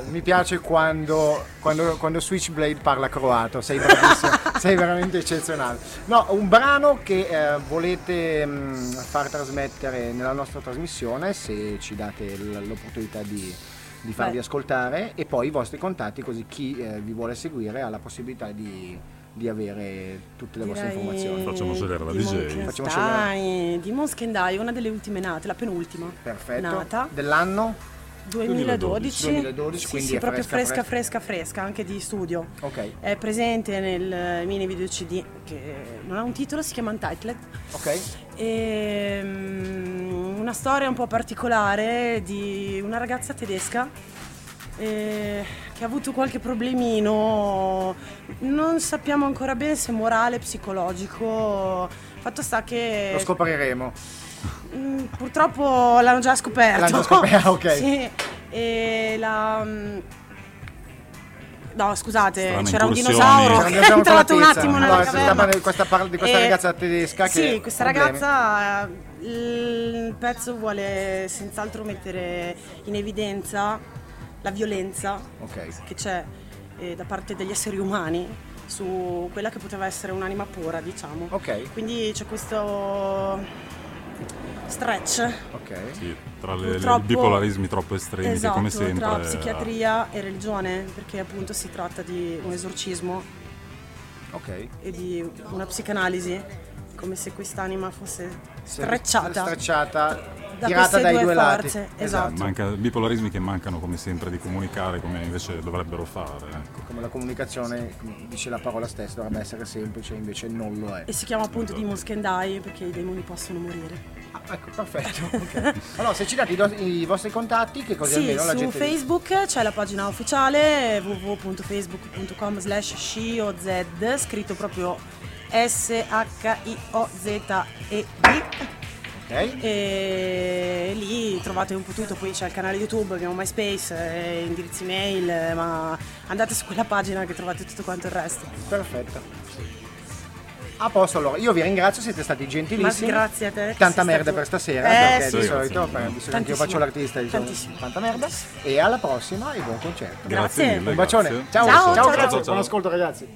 [SPEAKER 2] Mi piace quando, quando, quando Switchblade parla croato, sei bravissimo, sei veramente eccezionale. No, un brano che eh, volete mh, far trasmettere nella nostra trasmissione, se ci date l- l'opportunità di, di farvi
[SPEAKER 5] Beh.
[SPEAKER 2] ascoltare, e poi i vostri contatti, così chi eh, vi vuole seguire ha la possibilità di, di avere tutte le vostre
[SPEAKER 5] Direi
[SPEAKER 2] informazioni.
[SPEAKER 4] Facciamo scegliere la
[SPEAKER 5] di
[SPEAKER 4] DJ.
[SPEAKER 2] Facciamo
[SPEAKER 5] di Monskendai, una delle ultime nate, la penultima.
[SPEAKER 2] Perfetto.
[SPEAKER 5] Nata
[SPEAKER 2] Dell'anno?
[SPEAKER 5] 2012.
[SPEAKER 2] 2012,
[SPEAKER 5] Sì,
[SPEAKER 2] quindi
[SPEAKER 5] sì,
[SPEAKER 2] è
[SPEAKER 5] proprio
[SPEAKER 2] fresca,
[SPEAKER 5] fresca, fresca, fresca, anche di studio.
[SPEAKER 2] Ok,
[SPEAKER 5] È presente nel mini video CD che non ha un titolo, si chiama Untitled.
[SPEAKER 2] ok.
[SPEAKER 5] E, mm, una storia un po' particolare di una ragazza tedesca eh, che ha avuto qualche problemino, non sappiamo ancora bene se morale, psicologico. Fatto sta che
[SPEAKER 2] Lo scopriremo.
[SPEAKER 5] Mm, purtroppo l'hanno già scoperto.
[SPEAKER 2] L'hanno già scoperto, ok.
[SPEAKER 5] sì, e la... mm, No, scusate,
[SPEAKER 4] Strane
[SPEAKER 5] c'era un dinosauro che è entrato un attimo
[SPEAKER 2] No,
[SPEAKER 5] nella
[SPEAKER 2] si
[SPEAKER 5] caverna.
[SPEAKER 2] di questa par- di questa
[SPEAKER 5] E-
[SPEAKER 2] ragazza tedesca che-
[SPEAKER 5] Sì, questa
[SPEAKER 2] problemi.
[SPEAKER 5] ragazza eh, il pezzo vuole senz'altro mettere in evidenza la violenza
[SPEAKER 2] Ok.
[SPEAKER 5] che c'è eh, da parte degli esseri umani su quella che poteva essere un'anima pura, diciamo.
[SPEAKER 2] Ok.
[SPEAKER 5] Quindi c'è questo stretch
[SPEAKER 2] Ok.
[SPEAKER 4] Sì, tra le,
[SPEAKER 5] Purtroppo-
[SPEAKER 4] i bipolarismi troppo estremi che
[SPEAKER 5] esatto,
[SPEAKER 4] come sempre
[SPEAKER 5] tra
[SPEAKER 4] eh,
[SPEAKER 5] psichiatria e religione, perché appunto si tratta di un esorcismo
[SPEAKER 2] Ok.
[SPEAKER 5] e di una psicanalisi, come se quest'anima fosse
[SPEAKER 2] Se-
[SPEAKER 5] strecciata
[SPEAKER 2] Strecciata,
[SPEAKER 5] da
[SPEAKER 2] tirata dai
[SPEAKER 5] due
[SPEAKER 2] due lati.
[SPEAKER 5] forze. Esatto.
[SPEAKER 4] manca, bipolarismi che mancano come sempre di comunicare come invece dovrebbero fare. ecco.
[SPEAKER 2] Come la comunicazione, dice la parola stessa, dovrebbe essere semplice, invece non lo è.
[SPEAKER 5] E si chiama appunto Demon Skendai perché i demoni possono morire.
[SPEAKER 2] Ah, ecco, perfetto. ok. Allora, se ci date i, do- i vostri contatti, che così
[SPEAKER 5] Sì,
[SPEAKER 2] almeno la
[SPEAKER 5] su
[SPEAKER 2] gente...
[SPEAKER 5] Facebook c'è la pagina ufficiale www.facebook.com slash SCIOZ, scritto proprio S-H-I-O-Z-E-D.
[SPEAKER 2] Ok.
[SPEAKER 5] E lì trovate un po' tutto, poi c'è il canale YouTube, abbiamo MySpace, eh, indirizzi mail, eh, ma andate su quella pagina che trovate tutto quanto il resto.
[SPEAKER 2] Perfetto. A posto, allora, io vi ringrazio, siete stati
[SPEAKER 5] Ma
[SPEAKER 2] gentilissimi.
[SPEAKER 5] grazie a te.
[SPEAKER 2] Tanta merda
[SPEAKER 5] stato-
[SPEAKER 2] per stasera,
[SPEAKER 5] Eh,
[SPEAKER 2] perché
[SPEAKER 5] sì.
[SPEAKER 2] di solito,
[SPEAKER 4] grazie.
[SPEAKER 2] per- visto che io faccio l'artista, diciamo,
[SPEAKER 5] Tantissimo.
[SPEAKER 2] tanta merda. E alla prossima e buon concerto.
[SPEAKER 5] Grazie.
[SPEAKER 4] mille,
[SPEAKER 2] Un bacione.
[SPEAKER 4] grazie.
[SPEAKER 2] Ciao,
[SPEAKER 5] Ciao,
[SPEAKER 2] ciao,
[SPEAKER 5] ciao,
[SPEAKER 2] grazie.
[SPEAKER 5] ciao.
[SPEAKER 2] Buon ascolto ragazzi.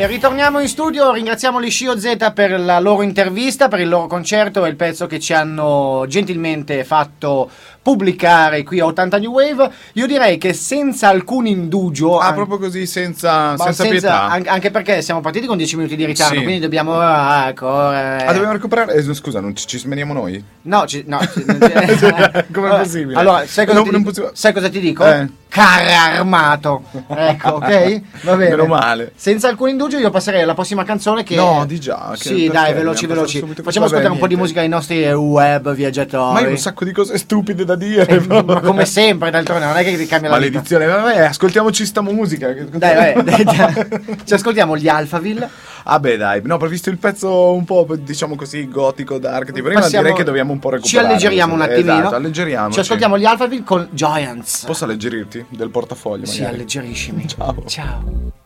[SPEAKER 2] E ritorniamo in studio, ringraziamo gli Scio Z per la loro intervista, per il loro concerto e il pezzo che ci hanno gentilmente fatto pubblicare qui a 80 New Wave. Io direi che senza alcun indugio...
[SPEAKER 3] Ah,
[SPEAKER 2] an-
[SPEAKER 3] proprio così, senza,
[SPEAKER 2] ma
[SPEAKER 3] senza, pietà.
[SPEAKER 2] an- anche perché siamo partiti con 10 minuti di ritardo,
[SPEAKER 3] Sì.
[SPEAKER 2] quindi dobbiamo ah, correre.
[SPEAKER 3] Ah, dobbiamo recuperare? eh, scusa, non ci, ci smeniamo noi?
[SPEAKER 2] No, ci- no, ci-
[SPEAKER 3] Com'è
[SPEAKER 2] Allora,
[SPEAKER 3] possibile?
[SPEAKER 2] Allora, sai cosa,
[SPEAKER 3] Non-
[SPEAKER 2] ti,
[SPEAKER 3] non
[SPEAKER 2] sai cosa ti dico?
[SPEAKER 3] Eh.
[SPEAKER 2] Carra armato. Ecco, ok? Va bene.
[SPEAKER 3] Meno male.
[SPEAKER 2] Senza alcun indugio io passerei alla prossima canzone che
[SPEAKER 3] No, di già,
[SPEAKER 2] Sì, dai, veloci veloci. Facciamo ascoltare
[SPEAKER 3] Vabbè,
[SPEAKER 2] un po' di musica ai nostri web viaggiatori.
[SPEAKER 3] Ma ho un sacco di cose stupide da dire.
[SPEAKER 2] Eh, ma come sempre, d'altronde, non è che ti cambia la vita.
[SPEAKER 3] Maledizione, vabbè, ascoltiamoci sta musica.
[SPEAKER 2] Dai, vai, dai. Ci ascoltiamo gli Alphaville.
[SPEAKER 3] Ah beh dai, no, visto il pezzo un po' diciamo così gotico, dark di prima,
[SPEAKER 2] Passiamo-
[SPEAKER 3] direi che dobbiamo un po'
[SPEAKER 2] Ci
[SPEAKER 3] recuperare.
[SPEAKER 2] alleggeriamo un attimino.
[SPEAKER 3] Esatto, alleggeriamoci.
[SPEAKER 2] Ci ascoltiamo gli Alphaville con Giants.
[SPEAKER 3] Posso alleggerirti del portafoglio
[SPEAKER 2] Sì,
[SPEAKER 3] magari?
[SPEAKER 2] alleggeriscimi.
[SPEAKER 3] Ciao.
[SPEAKER 2] Ciao.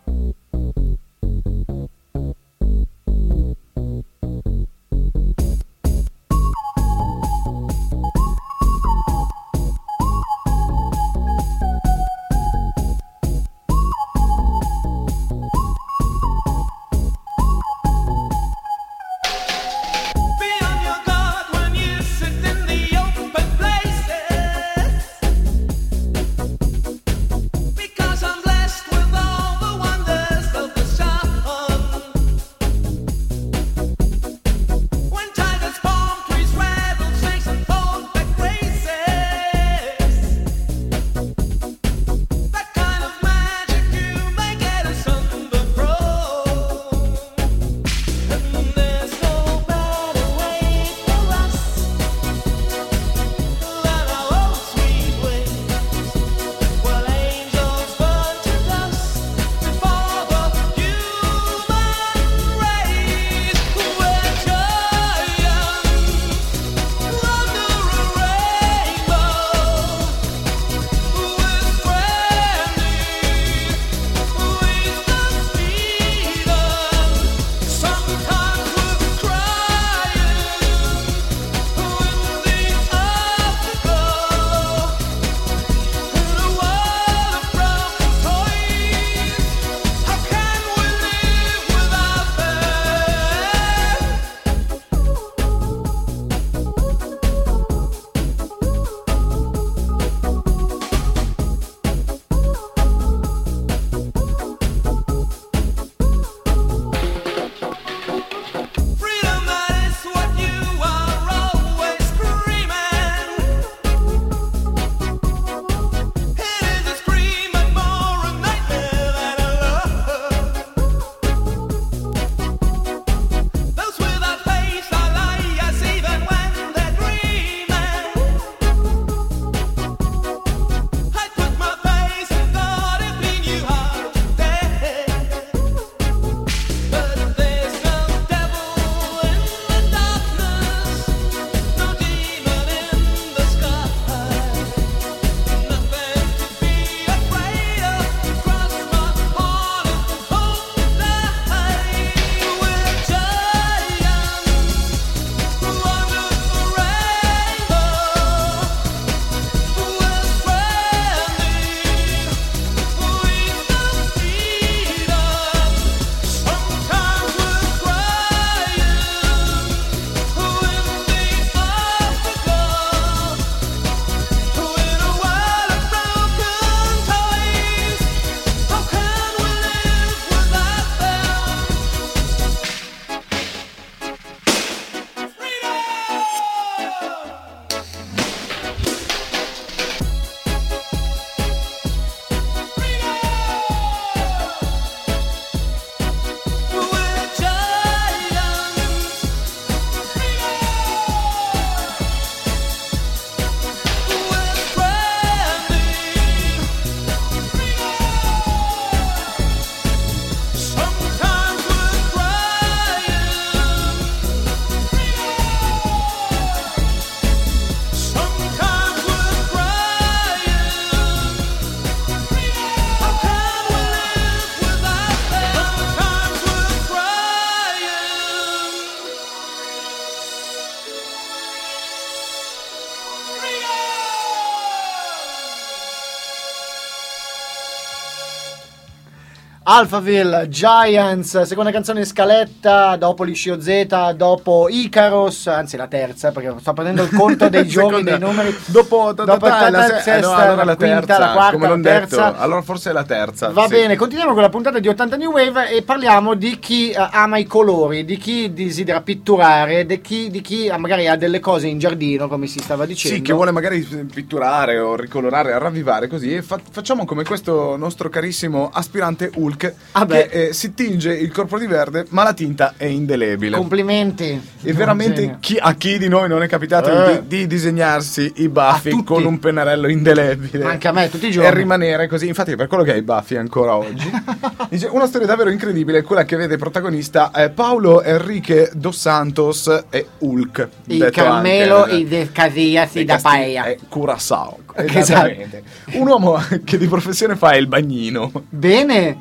[SPEAKER 2] Alphaville, Giants, seconda canzone in scaletta, dopo Liscio Z, dopo Icaros, anzi la terza, perché sto prendendo il conto dei giorni, dei numeri.
[SPEAKER 3] Dopo,
[SPEAKER 2] Dopo
[SPEAKER 3] ta- la
[SPEAKER 2] ta-
[SPEAKER 3] se-
[SPEAKER 2] sesta,
[SPEAKER 3] allora
[SPEAKER 2] la quinta,
[SPEAKER 3] terza,
[SPEAKER 2] la quarta, la terza.
[SPEAKER 3] detto, allora forse è la terza.
[SPEAKER 2] Va bene, continuiamo con la puntata di 80 New Wave e parliamo di chi eh, ama i colori, di chi desidera pitturare, di chi, di chi ah, magari ha delle cose in giardino, come si stava dicendo.
[SPEAKER 3] Sì, che vuole magari pitturare o ricolorare, ravvivare così. E fa- facciamo come questo nostro carissimo aspirante Hulk
[SPEAKER 2] Ah
[SPEAKER 3] che eh, si tinge il corpo di verde, ma la tinta è indelebile.
[SPEAKER 2] Complimenti.
[SPEAKER 3] e veramente chi- a chi di noi non è capitato
[SPEAKER 2] Eh.
[SPEAKER 3] di, di disegnarsi i baffi con un pennarello indelebile?
[SPEAKER 2] Anche a me, tutti i giorni.
[SPEAKER 3] E rimanere così. Infatti, è per quello che hai i baffi ancora oggi. Dice, una storia davvero incredibile, quella che vede protagonista eh, Paolo Enrique dos Santos e Hulk.
[SPEAKER 2] Il Carmelo
[SPEAKER 3] anche,
[SPEAKER 2] e de Casillas
[SPEAKER 3] dei
[SPEAKER 2] da Paella.
[SPEAKER 3] eh, Curaçao.
[SPEAKER 2] Esatto.
[SPEAKER 3] Esattamente. Un uomo che di professione fa il bagnino.
[SPEAKER 2] Bene,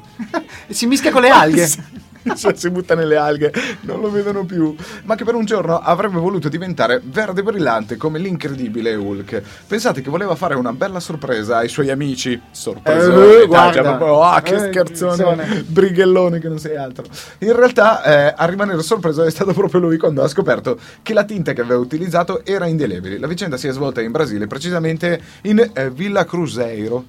[SPEAKER 2] si mischia con le alghe.
[SPEAKER 3] Cioè, si butta nelle alghe, non lo vedono più. Ma che per un giorno avrebbe voluto diventare verde brillante come l'incredibile Hulk. Pensate che voleva fare una bella sorpresa ai suoi amici. Sorpresa,
[SPEAKER 2] Eh, guarda.
[SPEAKER 3] proprio, ah, che
[SPEAKER 2] Eh,
[SPEAKER 3] scherzone,
[SPEAKER 2] scherzone.
[SPEAKER 3] brighellone che non sei altro. In realtà, eh, a rimanere sorpreso è stato proprio lui quando ha scoperto che la tinta che aveva utilizzato era indelebile. La vicenda si è svolta in Brasile, precisamente in eh, Villa Cruzeiro.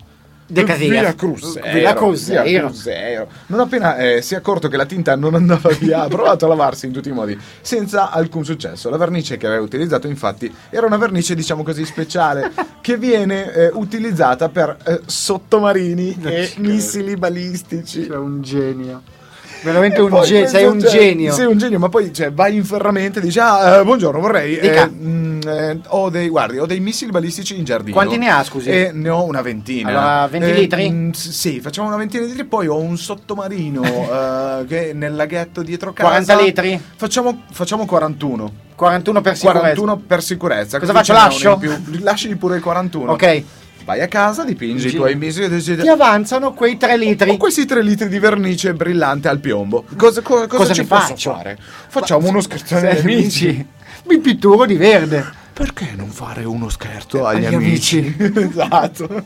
[SPEAKER 2] De Casillas.
[SPEAKER 3] Villa Cruzeiro.
[SPEAKER 2] Villa Cruzeiro.
[SPEAKER 3] Villa Cruzeiro. Non appena eh, si è accorto che la tinta non andava via, ha provato a lavarsi in tutti i modi, senza alcun successo. La vernice che aveva utilizzato, infatti, era una vernice, diciamo così, speciale, che viene eh, utilizzata per eh, sottomarini e missili balistici.
[SPEAKER 2] Sei un genio. Veramente un genio, sei un
[SPEAKER 3] cioè,
[SPEAKER 2] genio.
[SPEAKER 3] Sei un genio, ma poi cioè, vai in ferramenta e dici: Ah, eh, buongiorno, vorrei.
[SPEAKER 2] Dica.
[SPEAKER 3] eh, mm, eh, ho dei guardi, ho dei missili balistici in giardino.
[SPEAKER 2] Quanti ne ha, scusi?
[SPEAKER 3] Eh, ne ho una ventina.
[SPEAKER 2] Allora, 20
[SPEAKER 3] Eh,
[SPEAKER 2] litri?
[SPEAKER 3] mm, s- sì, facciamo una ventina di litri. Poi ho un sottomarino eh, che è nel laghetto dietro casa.
[SPEAKER 2] 40 litri?
[SPEAKER 3] Facciamo, facciamo 41.
[SPEAKER 2] 41 per sicurezza.
[SPEAKER 3] 41 per sicurezza.
[SPEAKER 2] Cosa
[SPEAKER 3] così
[SPEAKER 2] faccio, lascio?
[SPEAKER 3] più. Lasci pure il 41.
[SPEAKER 2] Ok.
[SPEAKER 3] Vai a casa, dipingi i tuoi missili e decidi.
[SPEAKER 2] Ti avanzano quei 3 litri.
[SPEAKER 3] Ho questi 3 litri di vernice brillante al piombo. Cosa, co- cosa
[SPEAKER 2] Cosa
[SPEAKER 3] ci
[SPEAKER 2] faccio?
[SPEAKER 3] fare? Facciamo uno scherzone agli amici.
[SPEAKER 2] Mi pitturo di verde.
[SPEAKER 3] Perché non fare uno scherzo agli,
[SPEAKER 2] Agli
[SPEAKER 3] amici? esatto.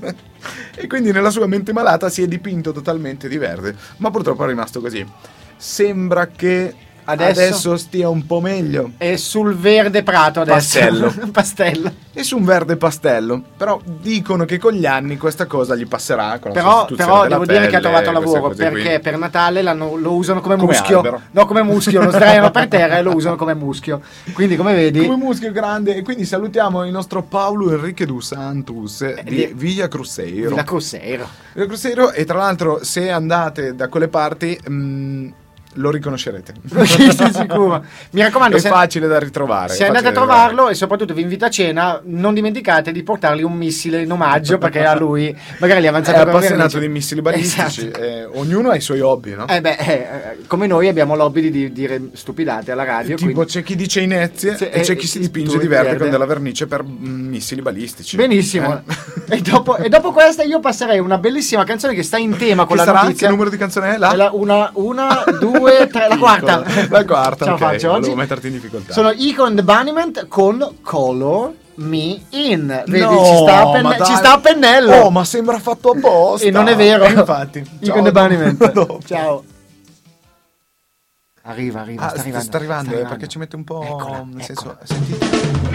[SPEAKER 3] E quindi nella sua mente malata si è dipinto totalmente di verde. Ma purtroppo è rimasto così. Sembra che
[SPEAKER 2] Adesso?
[SPEAKER 3] adesso, stia un po' meglio.
[SPEAKER 2] È sul verde prato adesso.
[SPEAKER 3] Pastello.
[SPEAKER 2] Pastello.
[SPEAKER 3] E su un verde pastello. Però dicono che con gli anni questa cosa gli passerà.
[SPEAKER 2] Però, però devo dire che ha
[SPEAKER 3] pelle,
[SPEAKER 2] trovato lavoro
[SPEAKER 3] cose qui.
[SPEAKER 2] perché per Natale lo usano come,
[SPEAKER 3] Come
[SPEAKER 2] muschio.
[SPEAKER 3] albero.
[SPEAKER 2] No, come muschio, lo sdraiano per terra e lo usano come muschio. Quindi, come vedi,
[SPEAKER 3] Come muschio grande. E quindi salutiamo il nostro Paolo Enrique dos Santos eh, di
[SPEAKER 2] di-
[SPEAKER 3] Villa Cruzeiro.
[SPEAKER 2] la Cruzeiro.
[SPEAKER 3] Villa Cruzeiro. E tra l'altro, se andate da quelle parti, mm, lo riconoscerete.
[SPEAKER 2] Mi raccomando,
[SPEAKER 3] È
[SPEAKER 2] se,
[SPEAKER 3] facile da ritrovare.
[SPEAKER 2] se
[SPEAKER 3] è
[SPEAKER 2] andate a trovarlo e soprattutto vi invita a cena, non dimenticate di portargli un missile in omaggio perché a lui magari gli è
[SPEAKER 3] È
[SPEAKER 2] avanzato per
[SPEAKER 3] appassionato di missili balistici.
[SPEAKER 2] Esatto.
[SPEAKER 3] eh, ognuno ha i suoi hobby, no?
[SPEAKER 2] Eh beh, eh, eh, come noi abbiamo l'hobby di di dire stupidate alla radio.
[SPEAKER 3] tipo
[SPEAKER 2] quindi-
[SPEAKER 3] c'è chi dice inezie
[SPEAKER 2] Sì,
[SPEAKER 3] e c'è
[SPEAKER 2] eh,
[SPEAKER 3] chi si
[SPEAKER 2] eh,
[SPEAKER 3] dipinge di verde,
[SPEAKER 2] verde.
[SPEAKER 3] con della vernice per mm, missili balistici.
[SPEAKER 2] Benissimo. E, dopo, e dopo questa io passerei una bellissima canzone che sta in tema con
[SPEAKER 3] Che
[SPEAKER 2] la
[SPEAKER 3] sarà?
[SPEAKER 2] notizia.
[SPEAKER 3] Che numero di canzone è?
[SPEAKER 2] È la una, una, due, tre, la quarta.
[SPEAKER 3] La quarta,
[SPEAKER 2] Ce la
[SPEAKER 3] ok,
[SPEAKER 2] faccio oggi.
[SPEAKER 3] volevo metterti in difficoltà.
[SPEAKER 2] Sono Ico and the Bunnyman con Color Me In. Vedi,
[SPEAKER 3] No,
[SPEAKER 2] ci, sta penne-
[SPEAKER 3] dai.
[SPEAKER 2] ci sta a pennello.
[SPEAKER 3] Oh, ma sembra fatto apposta.
[SPEAKER 2] e non è vero.
[SPEAKER 3] Eh, infatti.
[SPEAKER 2] Ico
[SPEAKER 3] Ciao.
[SPEAKER 2] and the Bunnyman.
[SPEAKER 3] Dopo.
[SPEAKER 2] Ciao. Arriva, arriva,
[SPEAKER 3] Ah,
[SPEAKER 2] sta arrivando.
[SPEAKER 3] sta arrivando,
[SPEAKER 2] sta
[SPEAKER 3] eh, perché ci mette un po'.
[SPEAKER 2] Eccola,
[SPEAKER 3] nel
[SPEAKER 2] eccola.
[SPEAKER 3] senso, sentite.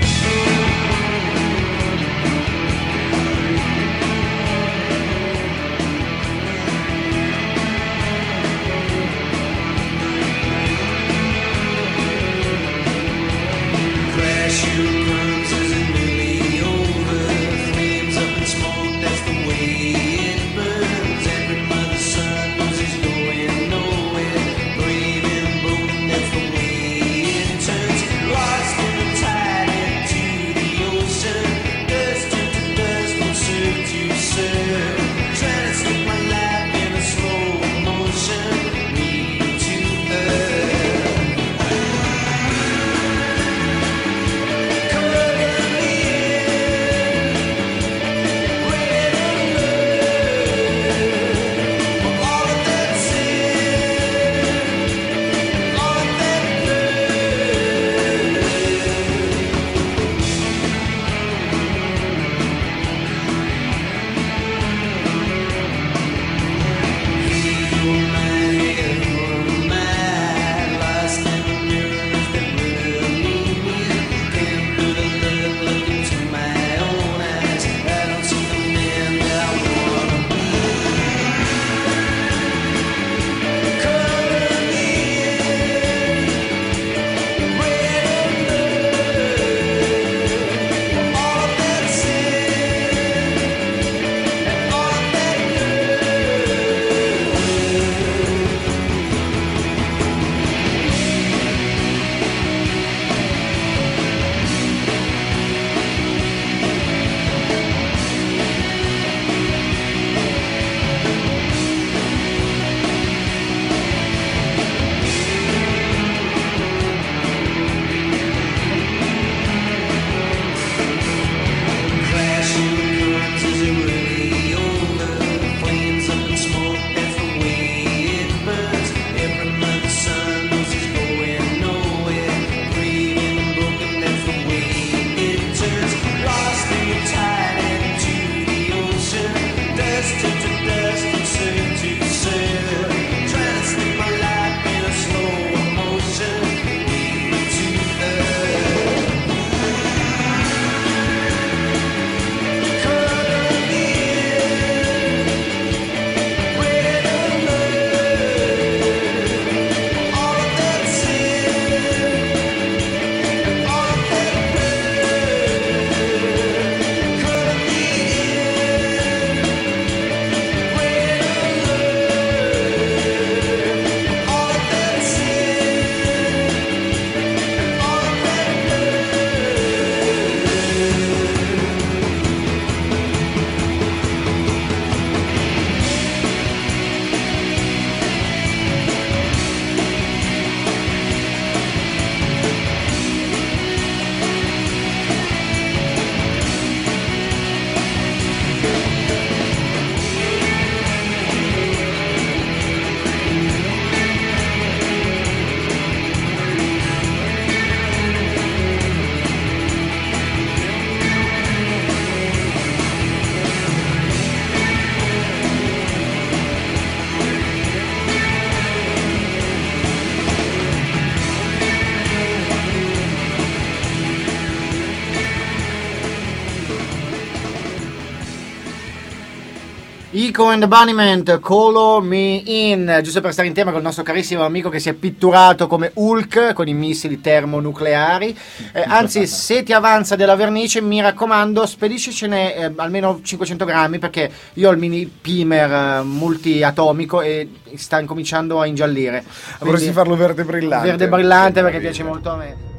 [SPEAKER 2] Ico and the Bunnyment, Call Me In, giusto per stare in tema con il nostro carissimo amico che si è pitturato come Hulk con i missili termonucleari. Eh, anzi, se ti avanza della vernice, mi raccomando, spediscicene eh, almeno 500 grammi perché io ho il mini pimer eh, multiatomico e sta incominciando a ingiallire.
[SPEAKER 3] Vorresti
[SPEAKER 2] Quindi-
[SPEAKER 3] farlo verde brillante.
[SPEAKER 2] Verde brillante perché piace molto a me.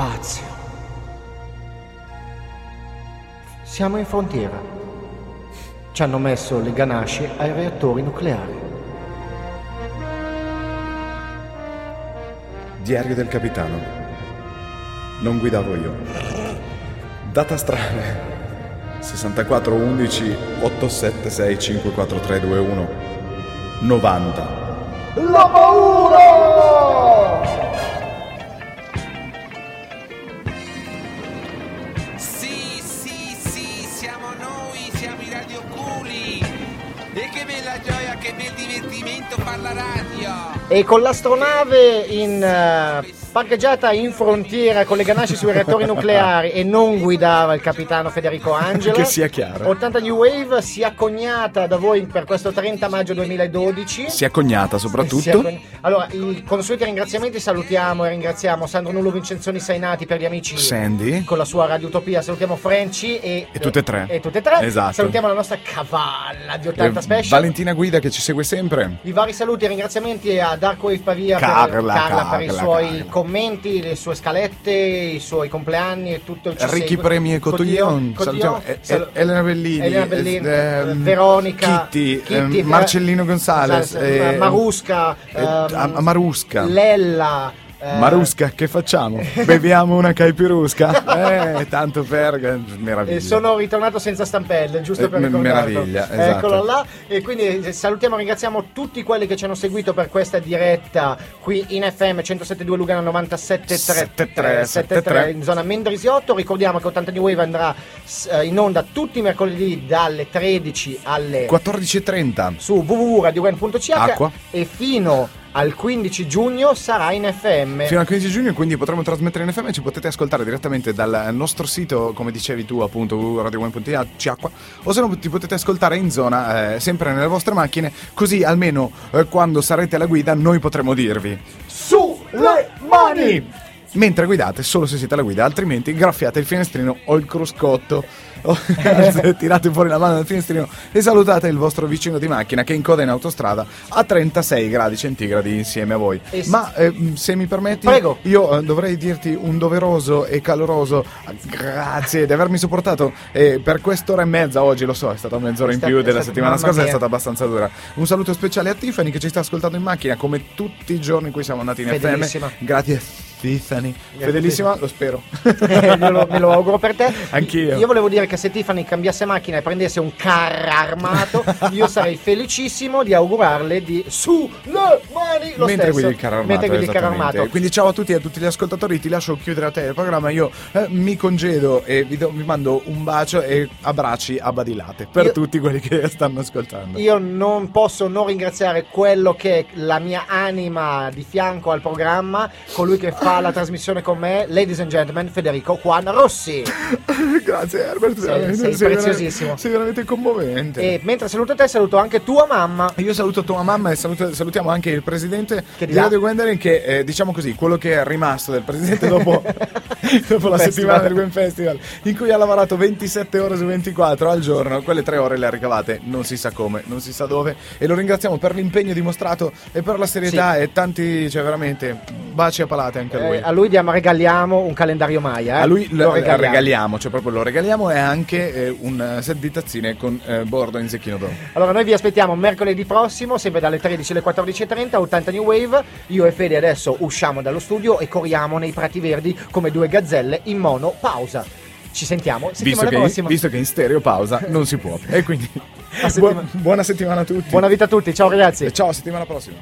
[SPEAKER 2] Spazio. Siamo in frontiera. Ci hanno messo le ganasce ai reattori nucleari.
[SPEAKER 3] Diario del capitano. Non guidavo io. Data strana. 64 11 876 54321 90. La paura!
[SPEAKER 1] Bel divertimento far la radio.
[SPEAKER 2] E con l'astronave in, eh, parcheggiata in frontiera con le ganasce sui reattori nucleari e non guidava il capitano Federico Angela.
[SPEAKER 3] Che sia chiaro.
[SPEAKER 2] 80 New Wave si è accognata da voi per questo 30 maggio 2012.
[SPEAKER 3] Si è cognata
[SPEAKER 2] è
[SPEAKER 3] soprattutto.
[SPEAKER 2] accogn- Allora, i consueti ringraziamenti salutiamo e ringraziamo Sandro Nullo Vincenzoni Sainati per gli amici
[SPEAKER 3] Sandy.
[SPEAKER 2] con la sua Radio Utopia, salutiamo Franci e,
[SPEAKER 3] E tutte e tre.
[SPEAKER 2] E tutte e tre.
[SPEAKER 3] Esatto.
[SPEAKER 2] Salutiamo la nostra cavalla di 80
[SPEAKER 3] Eh,
[SPEAKER 2] special.
[SPEAKER 3] Valentina Guida che ci segue sempre.
[SPEAKER 2] I vari saluti e ringraziamenti a Dark Wave Pavia per,
[SPEAKER 3] Carla,
[SPEAKER 2] Carla per i
[SPEAKER 3] Carla,
[SPEAKER 2] suoi
[SPEAKER 3] Carla.
[SPEAKER 2] commenti, le sue scalette, i suoi compleanni e tutto il ci
[SPEAKER 3] Ricky
[SPEAKER 2] segue.
[SPEAKER 3] Premi e Cotillon,
[SPEAKER 2] Cotillon,
[SPEAKER 3] salutiamo, eh,
[SPEAKER 2] sal-
[SPEAKER 3] eh, Elena Bellini,
[SPEAKER 2] Elena Bellini,
[SPEAKER 3] eh, ehm,
[SPEAKER 2] Veronica,
[SPEAKER 3] Kitty,
[SPEAKER 2] Kitty,
[SPEAKER 3] ehm,
[SPEAKER 2] Ver-
[SPEAKER 3] Marcellino Gonzalez,
[SPEAKER 2] eh,
[SPEAKER 3] eh,
[SPEAKER 2] Marusca,
[SPEAKER 3] eh,
[SPEAKER 2] ehm,
[SPEAKER 3] Marusca.
[SPEAKER 2] Lella, eh,
[SPEAKER 3] Marusca, che facciamo? Beviamo una caipirusca? Eh, tanto per... Meraviglia.
[SPEAKER 2] E sono ritornato senza stampelle, giusto
[SPEAKER 3] Eh,
[SPEAKER 2] per ricordarlo.
[SPEAKER 3] meraviglia, esatto.
[SPEAKER 2] Eccolo là. E quindi eh, salutiamo e ringraziamo tutti quelli che ci hanno seguito per questa diretta qui in FM 107.2 Lugano 97.3
[SPEAKER 3] 73.
[SPEAKER 2] in zona Mendrisiotto. Ricordiamo che 80 New Wave andrà eh, in onda tutti i mercoledì dalle 13 alle
[SPEAKER 3] 14.30.
[SPEAKER 2] su www.radiowen.ch
[SPEAKER 3] Acqua.
[SPEAKER 2] e fino al 15 giugno sarà in FM.
[SPEAKER 3] Fino al 15 giugno, quindi potremo trasmettere in FM ci potete ascoltare direttamente dal nostro sito, come dicevi tu, appunto, radio1.it, o se no ti potete ascoltare in zona, eh, sempre nelle vostre macchine, così almeno eh, quando sarete alla guida noi potremo dirvi
[SPEAKER 2] Sulle mani!
[SPEAKER 3] mentre guidate, solo se siete alla guida, altrimenti graffiate il finestrino o il cruscotto. o tirate fuori la mano dal finestrino e salutate il vostro vicino di macchina che incoda in autostrada a 36 gradi centigradi insieme a voi.
[SPEAKER 2] E s-
[SPEAKER 3] Ma eh, se mi permetti,
[SPEAKER 2] Prego.
[SPEAKER 3] io eh, dovrei dirti un doveroso e caloroso grazie di avermi sopportato eh, per quest'ora e mezza oggi, lo so, è stata mezz'ora
[SPEAKER 2] È
[SPEAKER 3] in
[SPEAKER 2] sta-
[SPEAKER 3] più
[SPEAKER 2] è
[SPEAKER 3] della settimana scorsa, è
[SPEAKER 2] mia.
[SPEAKER 3] stata abbastanza dura. Un saluto speciale a Tiffany che ci sta ascoltando in macchina come tutti i giorni in cui siamo andati in. FM. Grazie Tiffany. Fedelissima, lo spero.
[SPEAKER 2] Eh, me, lo, me lo auguro per te.
[SPEAKER 3] Anch'io.
[SPEAKER 2] Io volevo dire che se Tiffany cambiasse macchina e prendesse un carro armato, io sarei felicissimo di augurarle di su le mani lo
[SPEAKER 3] Mentre
[SPEAKER 2] stesso.
[SPEAKER 3] guidi il carro armato,
[SPEAKER 2] Mentre guidi il carro armato.
[SPEAKER 3] Quindi ciao a tutti e a tutti gli ascoltatori, ti lascio chiudere a te il programma, io eh, mi congedo e vi, do- vi mando un bacio e abbracci a badilate per
[SPEAKER 2] Io-
[SPEAKER 3] tutti quelli che stanno ascoltando.
[SPEAKER 2] Io non posso non ringraziare quello che è la mia anima di fianco al programma, colui che fa la trasmissione con me, ladies and gentlemen, Federico Juan Rossi.
[SPEAKER 3] Grazie Herbert,
[SPEAKER 2] Sei-
[SPEAKER 3] veramente,
[SPEAKER 2] sei
[SPEAKER 3] veramente-
[SPEAKER 2] preziosissimo.
[SPEAKER 3] sei veramente commovente.
[SPEAKER 2] E mentre saluto te, saluto anche tua mamma.
[SPEAKER 3] Io saluto tua mamma e saluto- salutiamo anche il presidente
[SPEAKER 2] di?
[SPEAKER 3] Radio Gwendolyn che è, diciamo così, quello che è rimasto del presidente dopo, dopo la
[SPEAKER 2] Festival.
[SPEAKER 3] settimana del Gwen Festival in cui ha lavorato 27 ore su 24 al giorno, quelle tre ore le ha ricavate non si sa come, non si sa dove e lo ringraziamo per l'impegno dimostrato e per la serietà e tanti, cioè veramente baci a palate anche a lui.
[SPEAKER 2] Eh, a lui diamo, regaliamo un calendario Maya. eh.
[SPEAKER 3] A lui lo,
[SPEAKER 2] Lo
[SPEAKER 3] regaliamo.
[SPEAKER 2] regaliamo.
[SPEAKER 3] cioè proprio lo regaliamo e anche eh, un eh, set di tazzine con eh, bordo in zecchino d'oro.
[SPEAKER 2] Allora, noi vi aspettiamo mercoledì prossimo, sempre dalle 13 alle 14.30, 80 New Wave. Io e Fede adesso usciamo dallo studio e corriamo nei prati verdi come due gazzelle in mono pausa. Ci sentiamo
[SPEAKER 3] Visto
[SPEAKER 2] settimana
[SPEAKER 3] che,
[SPEAKER 2] prossima.
[SPEAKER 3] visto che in stereo pausa non si può. E quindi
[SPEAKER 2] A settima-
[SPEAKER 3] buona, buona settimana a tutti.
[SPEAKER 2] Buona vita a tutti, ciao ragazzi.
[SPEAKER 3] E ciao, settimana prossima.